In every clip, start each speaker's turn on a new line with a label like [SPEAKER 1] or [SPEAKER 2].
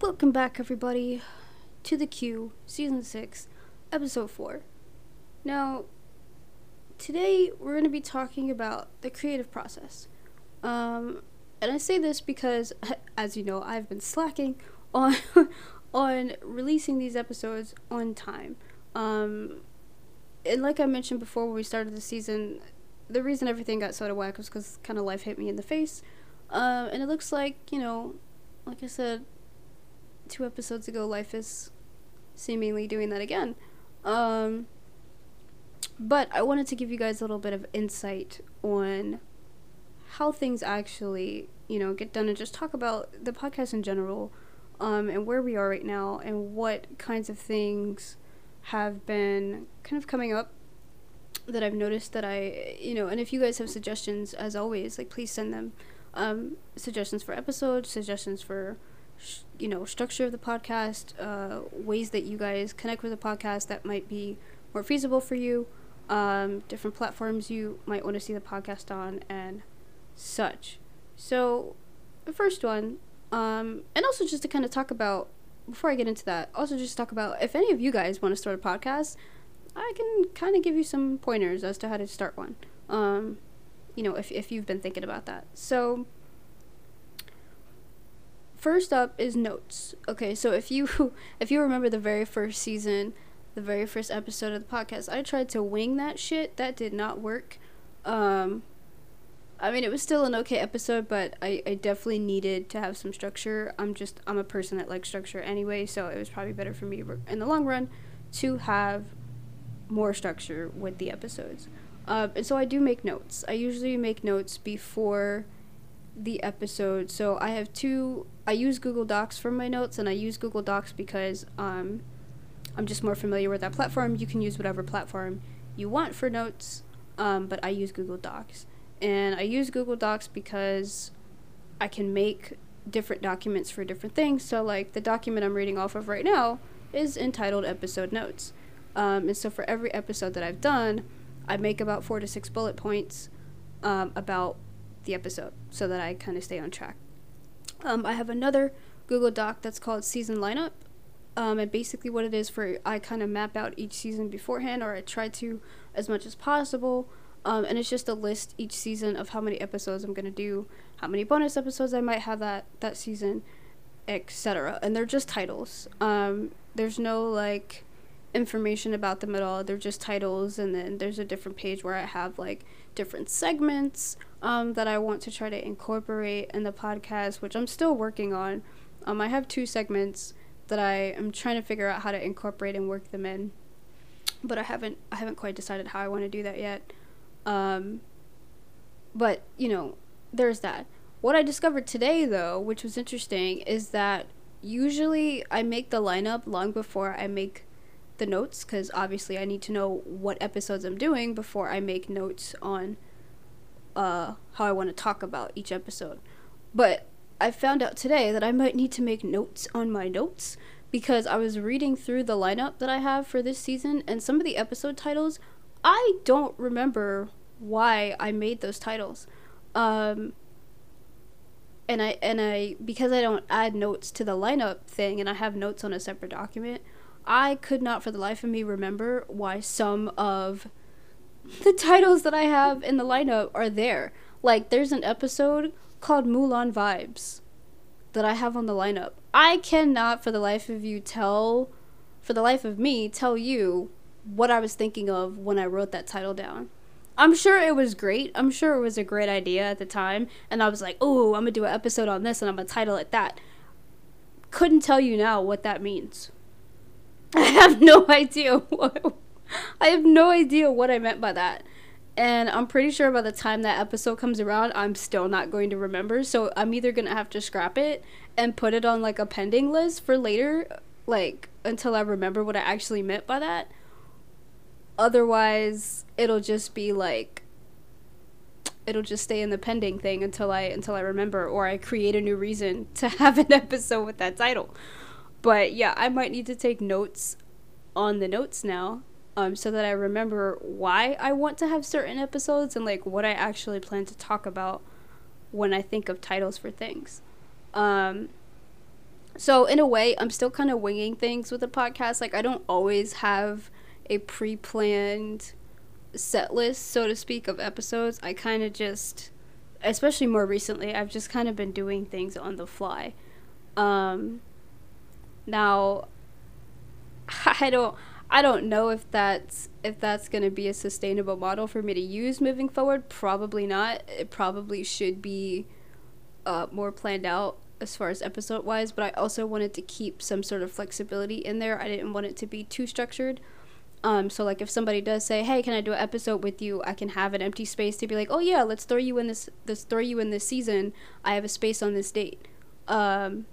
[SPEAKER 1] Welcome back, everybody, to the Q, Season 6, Episode 4. Now, today we're going to be talking about the creative process. Um, and I say this because, as you know, I've been slacking on on releasing these episodes on time. Um, and like I mentioned before when we started the season, the reason everything got so out of whack was because kind of life hit me in the face. Um, and it looks like, you know, like I said two episodes ago, life is seemingly doing that again. Um, but I wanted to give you guys a little bit of insight on how things actually, you know, get done and just talk about the podcast in general um, and where we are right now and what kinds of things have been kind of coming up that I've noticed that I, you know, and if you guys have suggestions, as always, like please send them. Um, suggestions for episodes, suggestions for, sh- you know, structure of the podcast, uh, ways that you guys connect with the podcast that might be more feasible for you, um, different platforms you might want to see the podcast on, and such. So, the first one, um, and also just to kind of talk about, before I get into that, also just talk about if any of you guys want to start a podcast, I can kind of give you some pointers as to how to start one. Um, you know, if, if you've been thinking about that. So, first up is notes. Okay, so if you if you remember the very first season, the very first episode of the podcast, I tried to wing that shit. That did not work. Um, I mean, it was still an okay episode, but I, I definitely needed to have some structure. I'm just I'm a person that likes structure anyway, so it was probably better for me in the long run to have more structure with the episodes. Uh, and so I do make notes. I usually make notes before the episode. So I have two. I use Google Docs for my notes, and I use Google Docs because um, I'm just more familiar with that platform. You can use whatever platform you want for notes, um, but I use Google Docs. And I use Google Docs because I can make different documents for different things. So, like the document I'm reading off of right now is entitled Episode Notes. Um, and so, for every episode that I've done, I make about four to six bullet points um, about the episode so that I kind of stay on track. Um, I have another Google Doc that's called Season Lineup. Um, and basically, what it is for I kind of map out each season beforehand, or I try to as much as possible. Um, and it's just a list each season of how many episodes I'm gonna do, how many bonus episodes I might have that that season, etc. And they're just titles. Um, there's no like information about them at all. They're just titles, and then there's a different page where I have like different segments um, that I want to try to incorporate in the podcast, which I'm still working on. Um, I have two segments that I am trying to figure out how to incorporate and work them in, but I haven't I haven't quite decided how I want to do that yet. Um, but you know, there's that. What I discovered today, though, which was interesting, is that usually I make the lineup long before I make the notes because obviously I need to know what episodes I'm doing before I make notes on uh, how I want to talk about each episode. But I found out today that I might need to make notes on my notes because I was reading through the lineup that I have for this season and some of the episode titles I don't remember why I made those titles. Um, and I and I because I don't add notes to the lineup thing and I have notes on a separate document, I could not for the life of me remember why some of the titles that I have in the lineup are there. Like there's an episode called Mulan Vibes that I have on the lineup. I cannot for the life of you tell for the life of me tell you what I was thinking of when I wrote that title down. I'm sure it was great. I'm sure it was a great idea at the time. And I was like, oh, I'm going to do an episode on this and I'm going to title it that. Couldn't tell you now what that means. I have no idea what. I have no idea what I meant by that. And I'm pretty sure by the time that episode comes around, I'm still not going to remember. So I'm either going to have to scrap it and put it on like a pending list for later, like until I remember what I actually meant by that otherwise it'll just be like it'll just stay in the pending thing until I until I remember or I create a new reason to have an episode with that title. But yeah, I might need to take notes on the notes now um so that I remember why I want to have certain episodes and like what I actually plan to talk about when I think of titles for things. Um so in a way, I'm still kind of winging things with the podcast. Like I don't always have a pre-planned set list, so to speak, of episodes. I kind of just, especially more recently, I've just kind of been doing things on the fly. Um, now, I don't, I don't know if that's if that's going to be a sustainable model for me to use moving forward. Probably not. It probably should be uh, more planned out as far as episode wise, but I also wanted to keep some sort of flexibility in there. I didn't want it to be too structured. Um, so like if somebody does say, "Hey, can I do an episode with you?" I can have an empty space to be like, "Oh yeah, let's throw you in this. Let's throw you in this season. I have a space on this date." Um,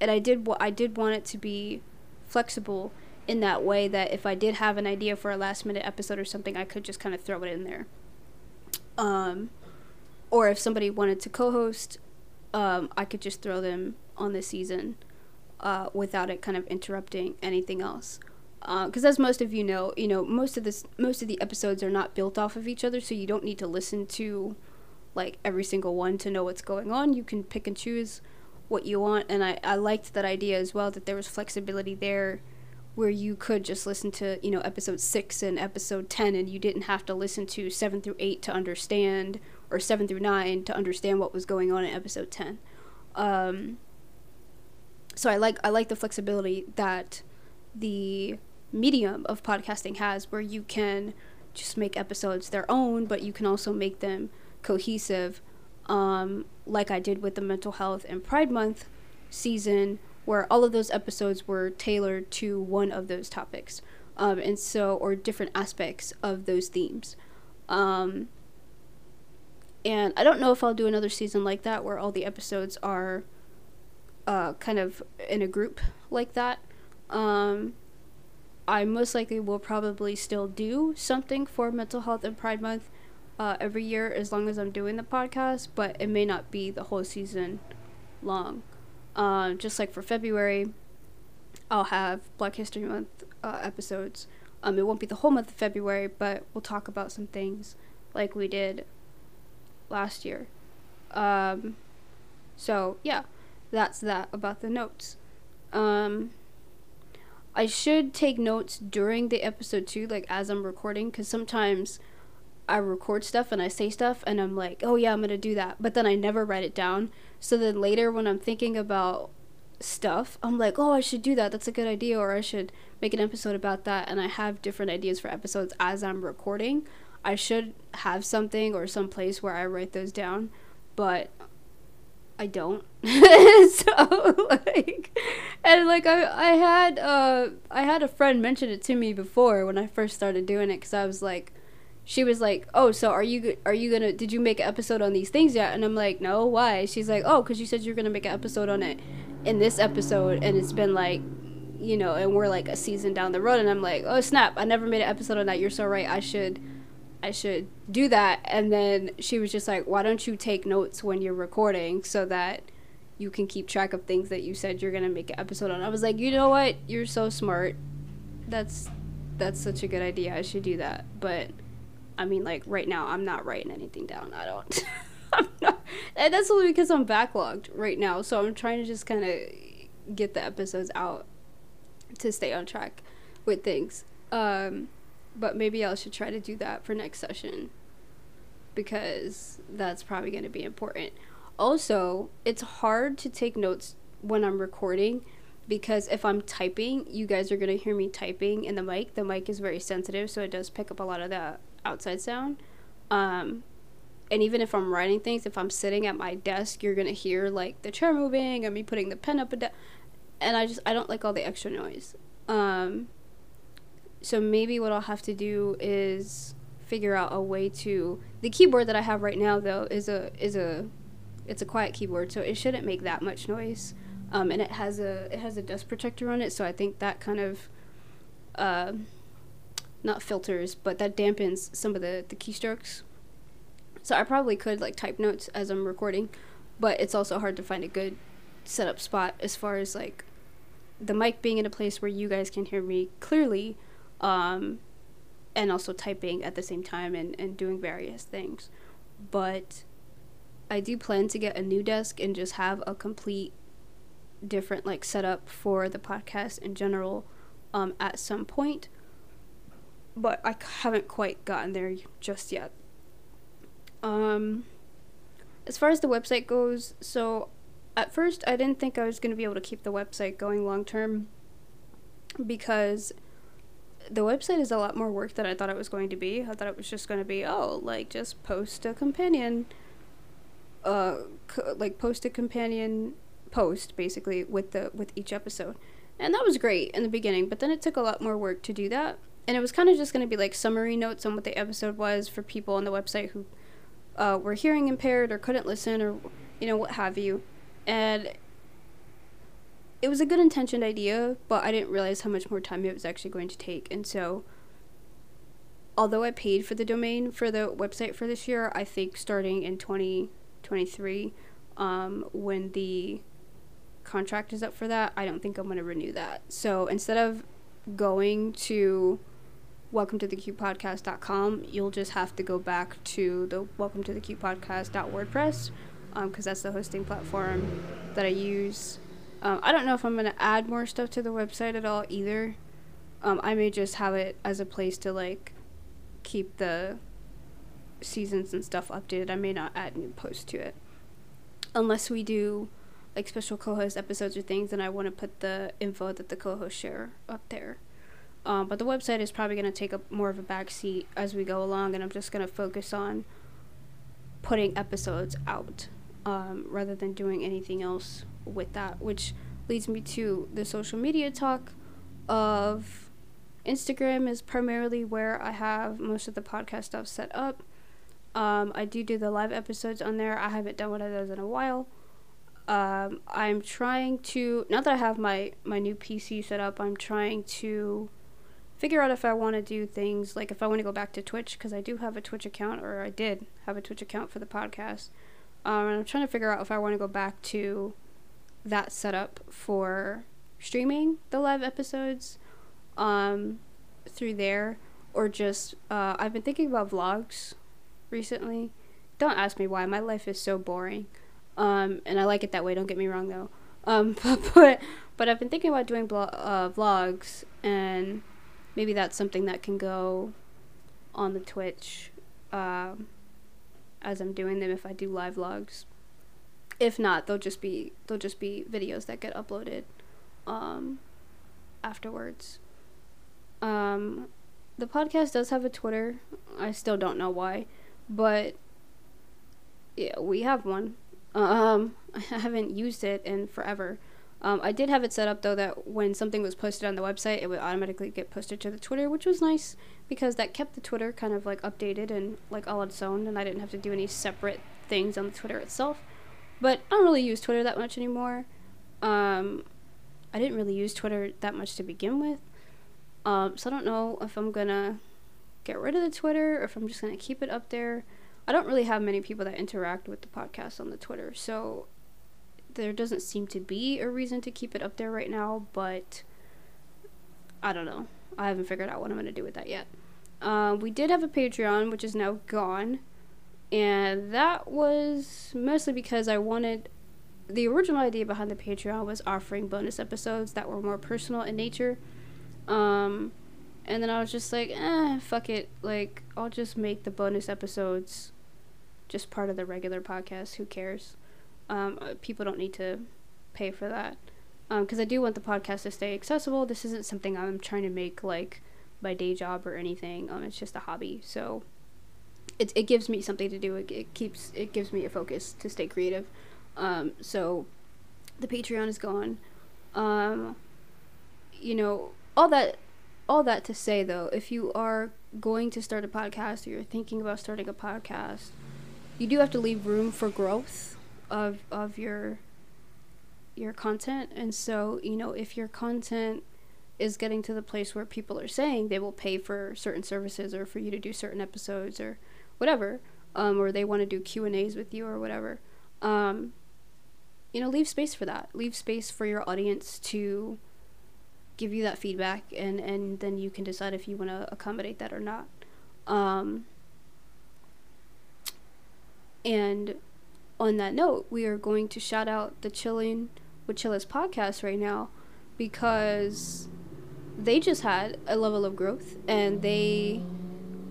[SPEAKER 1] and I did. I did want it to be flexible in that way that if I did have an idea for a last minute episode or something, I could just kind of throw it in there. Um, or if somebody wanted to co-host, um, I could just throw them on the season uh, without it kind of interrupting anything else because uh, as most of you know, you know most of this most of the episodes are not built off of each other, so you don't need to listen to like every single one to know what's going on. You can pick and choose what you want, and I I liked that idea as well that there was flexibility there where you could just listen to you know episode 6 and episode 10 and you didn't have to listen to 7 through 8 to understand or 7 through 9 to understand what was going on in episode 10 um, so i like i like the flexibility that the medium of podcasting has where you can just make episodes their own, but you can also make them cohesive, um, like I did with the mental health and Pride Month season, where all of those episodes were tailored to one of those topics, um, and so or different aspects of those themes. Um, and I don't know if I'll do another season like that where all the episodes are uh, kind of in a group like that. Um, I most likely will probably still do something for Mental Health and Pride Month uh, every year as long as I'm doing the podcast, but it may not be the whole season long. Uh, just like for February, I'll have Black History Month uh, episodes. Um, it won't be the whole month of February, but we'll talk about some things like we did last year. Um, so yeah, that's that about the notes. Um, I should take notes during the episode too, like as I'm recording, because sometimes I record stuff and I say stuff and I'm like, oh yeah, I'm gonna do that, but then I never write it down. So then later when I'm thinking about stuff, I'm like, oh, I should do that. That's a good idea, or I should make an episode about that. And I have different ideas for episodes as I'm recording. I should have something or some place where I write those down, but I don't. so like and like I I had uh I had a friend mention it to me before when I first started doing it cuz I was like she was like, "Oh, so are you are you to did you make an episode on these things yet?" And I'm like, "No, why?" She's like, "Oh, cuz you said you're to make an episode on it in this episode and it's been like you know, and we're like a season down the road and I'm like, "Oh, snap. I never made an episode on that. You're so right. I should I should do that. And then she was just like, why don't you take notes when you're recording so that you can keep track of things that you said you're to make an episode on. I was like, you know what? You're so smart. That's that's such a good idea. I should do that. But I mean, like right now, I'm not writing anything down. I don't. I'm not, and that's only because I'm backlogged right now. So I'm trying to just kind of get the episodes out to stay on track with things. Um, but maybe I should try to do that for next session because that's probably going to be important. Also, it's hard to take notes when I'm recording because if I'm typing, you guys are going to hear me typing in the mic. The mic is very sensitive, so it does pick up a lot of the outside sound. Um, and even if I'm writing things, if I'm sitting at my desk, you're to hear like the chair moving and me putting the pen up and down. And I just, I don't like all the extra noise. Um, so maybe what I'll have to do is figure out a way to the keyboard that I have right now though is a is a it's a quiet keyboard so it shouldn't make that much noise um, and it has a it has a dust protector on it so I think that kind of uh, not filters, but that dampens some of the the keystrokes. So I probably could like type notes as I'm recording, but it's also hard to find a good setup spot as far as like the mic being in a place where you guys can hear me clearly um, and also typing at the same time and, and doing various things but i do plan to get a new desk and just have a complete different like setup for the podcast in general um, at some point but i haven't quite gotten there just yet um, as far as the website goes so at first I didn't think I was going to be able to keep the website going long term because the website is a lot more work than I thought it was going to be. I thought it was just going to be oh, like just post a companion uh co- like post a companion post basically with the with each episode. And that was great in the beginning, but then it took a lot more work to do that. And it was kind of just going to be like summary notes on what the episode was for people on the website who uh, were hearing impaired or couldn't listen or you know what have you and it was a good intentioned idea, but I didn't realize how much more time it was actually going to take. And so, although I paid for the domain for the website for this year, I think starting in 2023, um, when the contract is up for that, I don't think I'm going to renew that. So instead of going to welcome to the Q podcast.com, you'll just have to go back to the welcome to the Q podcast.wordpress because um, that's the hosting platform that I use. Um, I don't know if I'm going to add more stuff to the website at all either. Um, I may just have it as a place to like keep the seasons and stuff updated. I may not add new posts to it. Unless we do like special co-host episodes or things and I want to put the info that the co-hosts share up there. Um, but the website is probably going to take up more of a backseat as we go along and I'm just going to focus on putting episodes out um, rather than doing anything else with that, which leads me to the social media talk of Instagram is primarily where I have most of the podcast stuff set up. Um, I do do the live episodes on there. I haven't done one of those in a while. Um, I'm trying to now that I have my my new PC set up. I'm trying to figure out if I want to do things like if I want to go back to Twitch because I do have a Twitch account or I did have a Twitch account for the podcast. Um, and I'm trying to figure out if I want to go back to that setup for streaming the live episodes um, through there or just uh, I've been thinking about vlogs recently. Don't ask me why. My life is so boring. Um, and I like it that way. Don't get me wrong though. Um, but, but but I've been thinking about doing blo- uh, vlogs and maybe that's something that can go on the Twitch. Um, as I'm doing them if I do live logs. If not, they'll just be they'll just be videos that get uploaded um, afterwards. Um, the podcast does have a Twitter. I still don't know why, but yeah, we have one. Um, I haven't used it in forever. Um, I did have it set up though that when something was posted on the website, it would automatically get posted to the Twitter, which was nice because that kept the Twitter kind of like updated and like all its own, and I didn't have to do any separate things on the Twitter itself. But I don't really use Twitter that much anymore. Um, I didn't really use Twitter that much to begin with, um, so I don't know if I'm gonna get rid of the Twitter or if I'm just gonna keep it up there. I don't really have many people that interact with the podcast on the Twitter, so there doesn't seem to be a reason to keep it up there right now, but I don't know. I haven't figured out what I'm going to do with that yet. Uh, we did have a Patreon, which is now gone. And that was mostly because I wanted. The original idea behind the Patreon was offering bonus episodes that were more personal in nature. Um, and then I was just like, eh, fuck it. Like, I'll just make the bonus episodes just part of the regular podcast. Who cares? Um, uh, people don't need to pay for that because um, I do want the podcast to stay accessible. This isn't something I'm trying to make like my day job or anything. Um, it's just a hobby, so it it gives me something to do. It, it keeps it gives me a focus to stay creative. Um, so the Patreon is gone. Um, you know all that all that to say though, if you are going to start a podcast or you're thinking about starting a podcast, you do have to leave room for growth of of your your content and so you know if your content is getting to the place where people are saying they will pay for certain services or for you to do certain episodes or whatever, um, or they want to do Q and A's with you or whatever. Um, you know, leave space for that. Leave space for your audience to give you that feedback, and and then you can decide if you want to accommodate that or not. Um, and on that note, we are going to shout out the Chilling with Chillis podcast right now because they just had a level of growth and they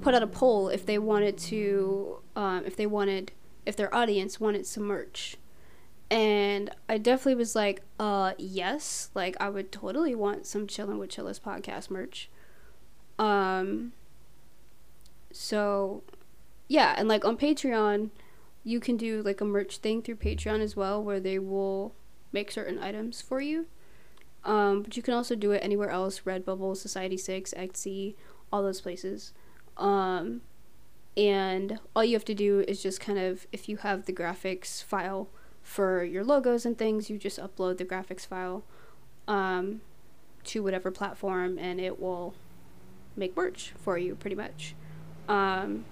[SPEAKER 1] put out a poll if they wanted to, um, if they wanted, if their audience wanted some merch. And I definitely was like, uh, yes, like I would totally want some Chilling with Chillis podcast merch. Um, so yeah, and like on Patreon, you can do like a merch thing through Patreon as well, where they will make certain items for you. Um, but you can also do it anywhere else Redbubble, Society 6, Etsy, all those places. Um, and all you have to do is just kind of, if you have the graphics file for your logos and things, you just upload the graphics file um, to whatever platform and it will make merch for you pretty much. Um,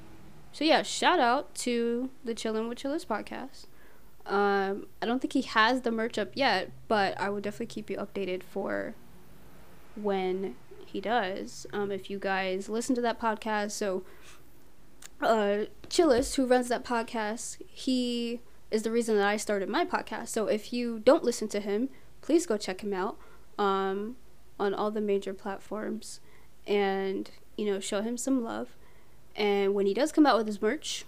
[SPEAKER 1] so yeah, shout out to the Chillin' with Chillis podcast. Um, I don't think he has the merch up yet, but I will definitely keep you updated for when he does. Um, if you guys listen to that podcast, so uh, Chillis, who runs that podcast, he is the reason that I started my podcast. So if you don't listen to him, please go check him out um, on all the major platforms and you know show him some love. And when he does come out with his merch,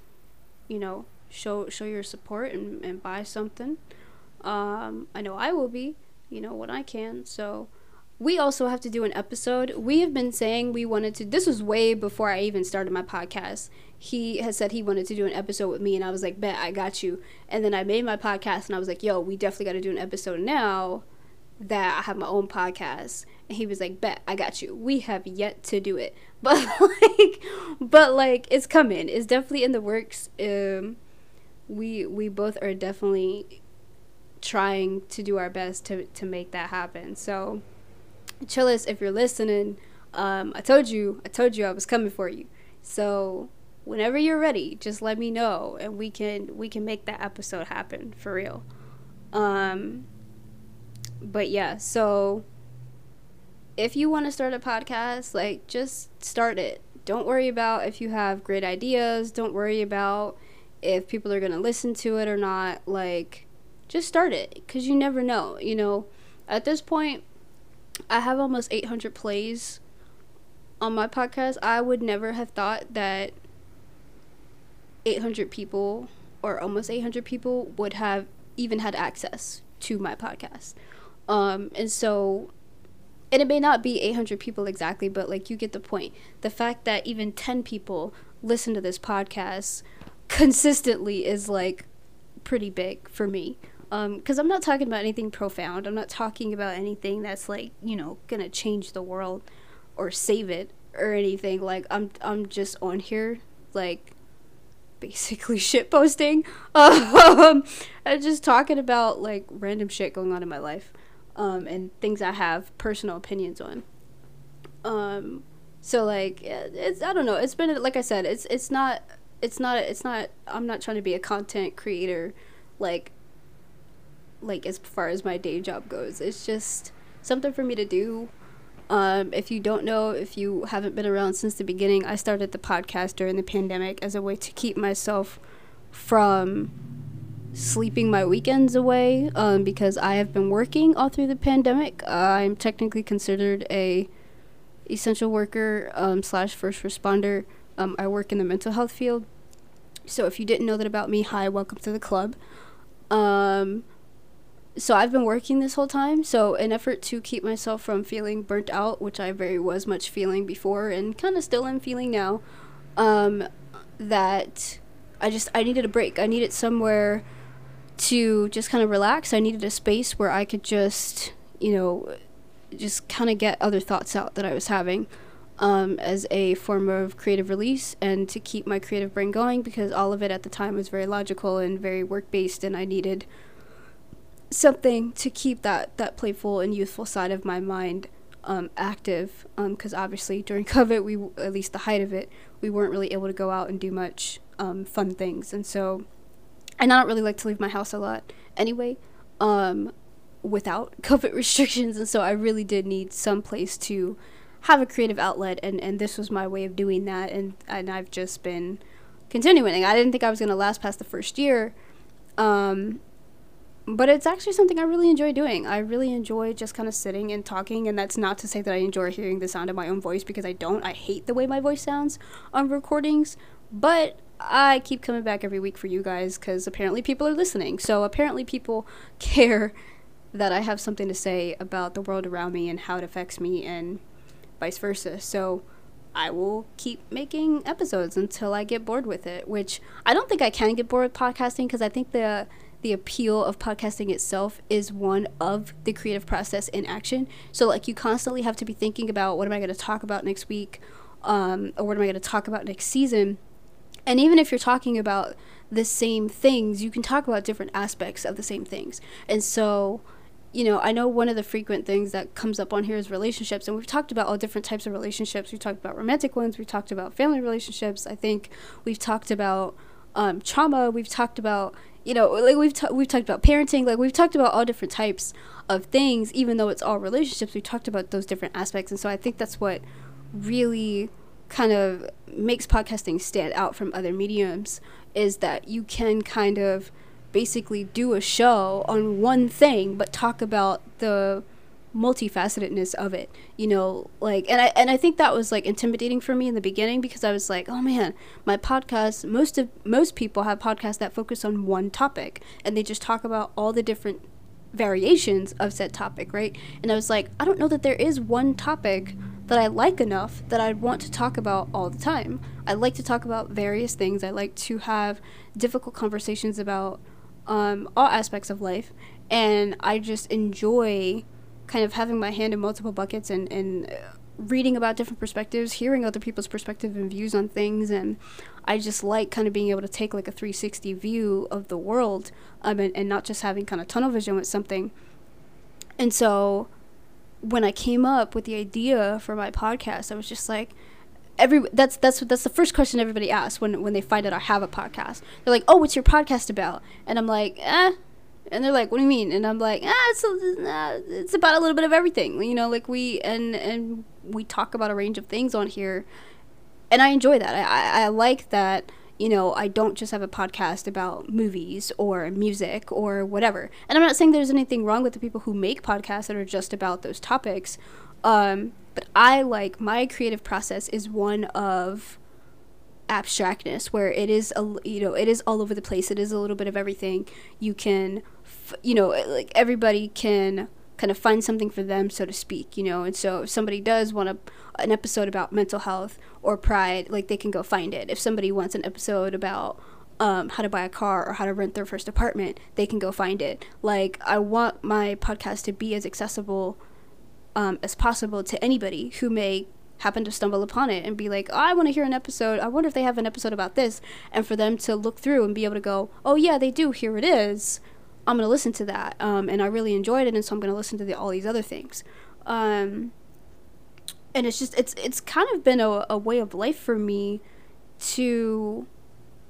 [SPEAKER 1] you know, show show your support and, and buy something. Um, I know I will be, you know, when I can. So we also have to do an episode. We have been saying we wanted to this was way before I even started my podcast. He has said he wanted to do an episode with me and I was like, Bet I got you. And then I made my podcast and I was like, yo, we definitely gotta do an episode now that I have my own podcast. And he was like, Bet I got you. We have yet to do it. But like but like it's coming. It's definitely in the works. Um we we both are definitely trying to do our best to to make that happen. So Chillis, if you're listening, um, I told you I told you I was coming for you. So whenever you're ready, just let me know and we can we can make that episode happen for real. Um but yeah, so if you want to start a podcast, like just start it. Don't worry about if you have great ideas. Don't worry about if people are going to listen to it or not. Like, just start it because you never know. You know, at this point, I have almost 800 plays on my podcast. I would never have thought that 800 people or almost 800 people would have even had access to my podcast. Um, and so and it may not be 800 people exactly, but like you get the point. The fact that even 10 people listen to this podcast consistently is like pretty big for me. Because um, I'm not talking about anything profound. I'm not talking about anything that's like, you know, gonna change the world or save it or anything. Like, I'm, I'm just on here, like, basically shit posting. Um, I'm just talking about like random shit going on in my life um, and things I have personal opinions on. Um, so like it's I don't know. It's been like I said. It's it's not it's not it's not. I'm not trying to be a content creator, like. Like as far as my day job goes, it's just something for me to do. Um, if you don't know, if you haven't been around since the beginning, I started the podcast during the pandemic as a way to keep myself from sleeping my weekends away um, because I have been working all through the pandemic. I'm technically considered a essential worker um, slash first responder. Um, I work in the mental health field. So if you didn't know that about me, hi, welcome to the club. Um, so I've been working this whole time. So in effort to keep myself from feeling burnt out, which I very was much feeling before and kind of still am feeling now, um, that I just I needed a break. I needed somewhere to just kind of relax. I needed a space where I could just, you know, just kind of get other thoughts out that I was having um, as a form of creative release and to keep my creative brain going because all of it at the time was very logical and very work based, and I needed something to keep that, that playful and youthful side of my mind um, active because um, obviously during COVID, we at least the height of it, we weren't really able to go out and do much um, fun things, and so I don't really like to leave my house a lot anyway, um, without COVID restrictions, and so I really did need some place to have a creative outlet, and and this was my way of doing that, and and I've just been continuing. I didn't think I was gonna last past the first year. Um, but it's actually something I really enjoy doing. I really enjoy just kind of sitting and talking, and that's not to say that I enjoy hearing the sound of my own voice because I don't. I hate the way my voice sounds on recordings, but I keep coming back every week for you guys because apparently people are listening. So apparently people care that I have something to say about the world around me and how it affects me, and vice versa. So I will keep making episodes until I get bored with it, which I don't think I can get bored with podcasting because I think the the appeal of podcasting itself is one of the creative process in action. So like you constantly have to be thinking about what am I going to talk about next week, um, or what am I going to talk about next season. And even if you're talking about the same things, you can talk about different aspects of the same things. And so, you know, I know one of the frequent things that comes up on here is relationships, and we've talked about all different types of relationships. We've talked about romantic ones, we've talked about family relationships. I think we've talked about um, trauma. We've talked about you know, like we've we've talked about parenting, like we've talked about all different types of things, even though it's all relationships. We talked about those different aspects, and so I think that's what really kind of makes podcasting stand out from other mediums is that you can kind of basically do a show on one thing, but talk about the multifacetedness of it you know like and i and i think that was like intimidating for me in the beginning because i was like oh man my podcast most of most people have podcasts that focus on one topic and they just talk about all the different variations of said topic right? And i was like i don't know that there is one topic that i like enough that i'd want to talk about all the time. I like to talk about various things. I like to have difficult conversations about um, all aspects of life. And i just enjoy kind of having my hand in multiple buckets and, and reading about different perspectives, hearing other people's perspective and views on things, and I just like kind of being able to take like a 360 view of the world, um, and, and not just having kind of tunnel vision with something. And so, when I came up with the idea for my podcast, I was just like, every that's that's that's the first question everybody asks when when they find out I have a podcast. They're like, "Oh, what's your podcast about?" And I'm like, "Eh." and they're like, "What do you mean?" And I'm like, "Ah, it's uh, it's about a little bit of everything, you know. Like we and and we talk about a range of things on here, and I enjoy that. I I, I like that." You know, I don't just have a podcast about movies or music or whatever. And I'm not saying there's anything wrong with the people who make podcasts that are just about those topics. Um, but I like my creative process is one of abstractness where it is a you know it is all over the place it is a little bit of everything you can you know, like everybody can kind of find something for them, so to speak, you know. And so if somebody does want a, an episode about mental health or pride, like they can go find it. If somebody wants an episode about um, how to buy a car or how to rent their first apartment, they can go find it. Like I want my podcast to be as accessible um, as possible to anybody who may happen to stumble upon it and be like, oh, I want to hear an episode. I wonder if they have an episode about this, and for them to look through and be able to go, oh yeah, they do. Here it is I'm gonna listen to that, um, and I really enjoyed it, and so I'm gonna listen to the, all these other things. Um, and it's just it's it's kind of been a, a way of life for me to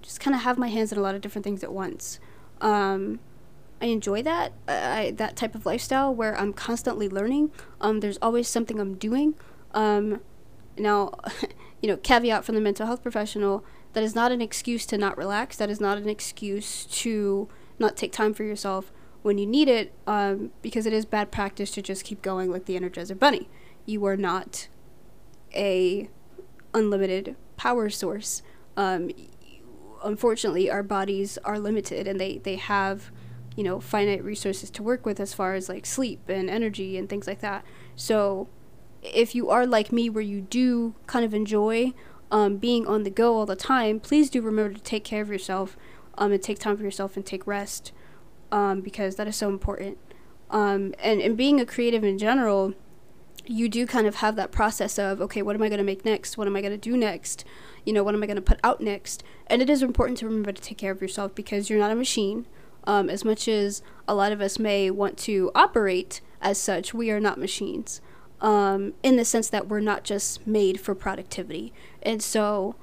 [SPEAKER 1] just kind of have my hands in a lot of different things at once. Um, I enjoy that I, that type of lifestyle where I'm constantly learning. Um, there's always something I'm doing. Um, now, you know, caveat from the mental health professional: that is not an excuse to not relax. That is not an excuse to not take time for yourself when you need it um, because it is bad practice to just keep going like the Energizer Bunny. You are not a unlimited power source. Um, unfortunately, our bodies are limited and they, they have, you know, finite resources to work with as far as like sleep and energy and things like that. So if you are like me where you do kind of enjoy um, being on the go all the time, please do remember to take care of yourself um, and take time for yourself and take rest um, because that is so important. Um, and, and being a creative in general, you do kind of have that process of, okay, what am I going to make next? What am I going to do next? You know, what am I going to put out next? And it is important to remember to take care of yourself because you're not a machine. Um, as much as a lot of us may want to operate as such, we are not machines. um, in the sense that we're not just made for productivity. And so,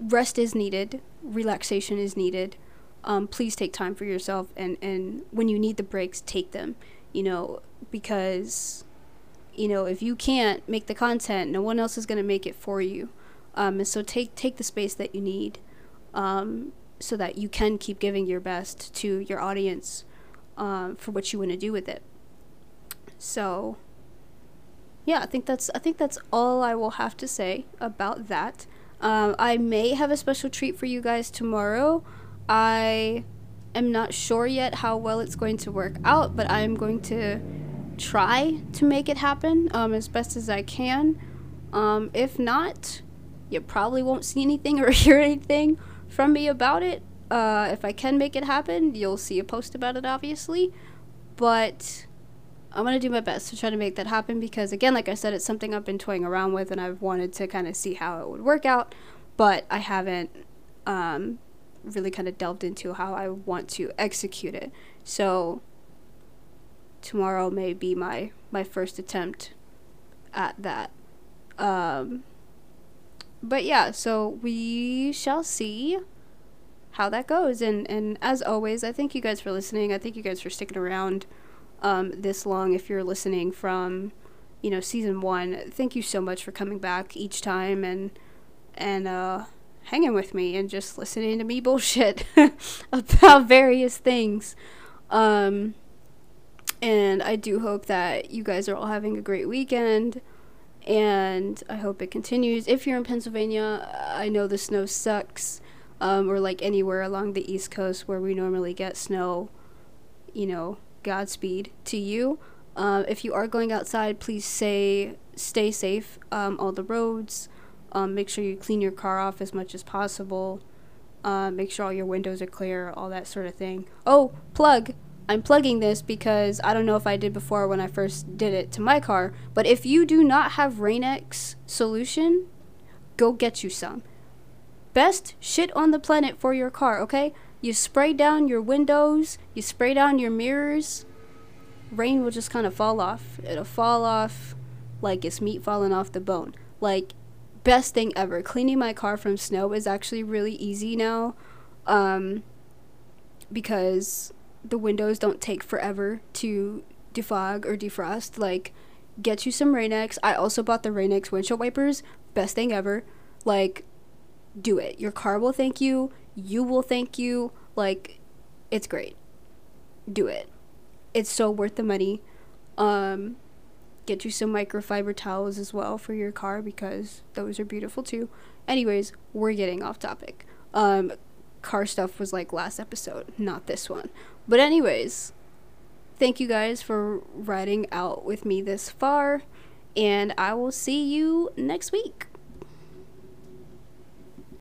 [SPEAKER 1] rest is needed, relaxation is needed. Um, please take time for yourself, and, and when you need the breaks, take them, you know, because, you know, if you can't make the content, no one else is going to make it for you. Um, and so, take, take the space that you need um, so that you can keep giving your best to your audience um, for what you want to do with it. So, yeah, I think that's I think that's all I will have to say about that. Um, I may have a special treat for you guys tomorrow. I am not sure yet how well it's going to work out, but I am going to try to make it happen um, as best as I can. Um, if not, you probably won't see anything or hear anything from me about it. Uh, if I can make it happen, you'll see a post about it, obviously. But I'm gonna do my best to try to make that happen because again, like I said, it's something I've been toying around with and I've wanted to kind of see how it would work out, but I haven't um, really kind of delved into how I want to execute it. So tomorrow may be my my first attempt at that. Um, but yeah, so we shall see how that goes. And and as always, I thank you guys for listening. I thank you guys for sticking around um, this long if you're listening from you know season one. Thank you so much for coming back each time and and uh hanging with me and just listening to me bullshit about various things. Um and i do hope that you guys are all having a great weekend. And i hope it continues. If you're in pennsylvania i know the snow sucks um, or like anywhere along the east coast where we normally get snow you know Godspeed to you. Uh, if you are going outside, please say stay safe. Um, all the roads. Um, make sure you clean your car off as much as possible. Uh, make sure all your windows are clear, all that sort of thing. Oh, plug. I'm plugging this because I don't know if I did before when I first did it to my car, but if you do not have Rain-X solution, go get you some. Best shit on the planet for your car, okay? You spray down your windows, you spray down your mirrors, rain will just kind of fall off. It'll fall off like it's meat falling off the bone. Like, best thing ever. Cleaning my car from snow is actually really easy now um, because the windows don't take forever to defog or defrost. Like, get you some Rain-X. I also bought the Rain-X windshield wipers. Best thing ever. Like, do it. Your car will thank you you will thank you. Like, it's great. Do it. It's so worth the money. Um, get you some microfiber towels as well for your car because those are beautiful too. Anyways, we're getting off topic. Um, car stuff was like last episode, not this one. But, anyways, thank you guys for riding out with me this far, and I will see you next week.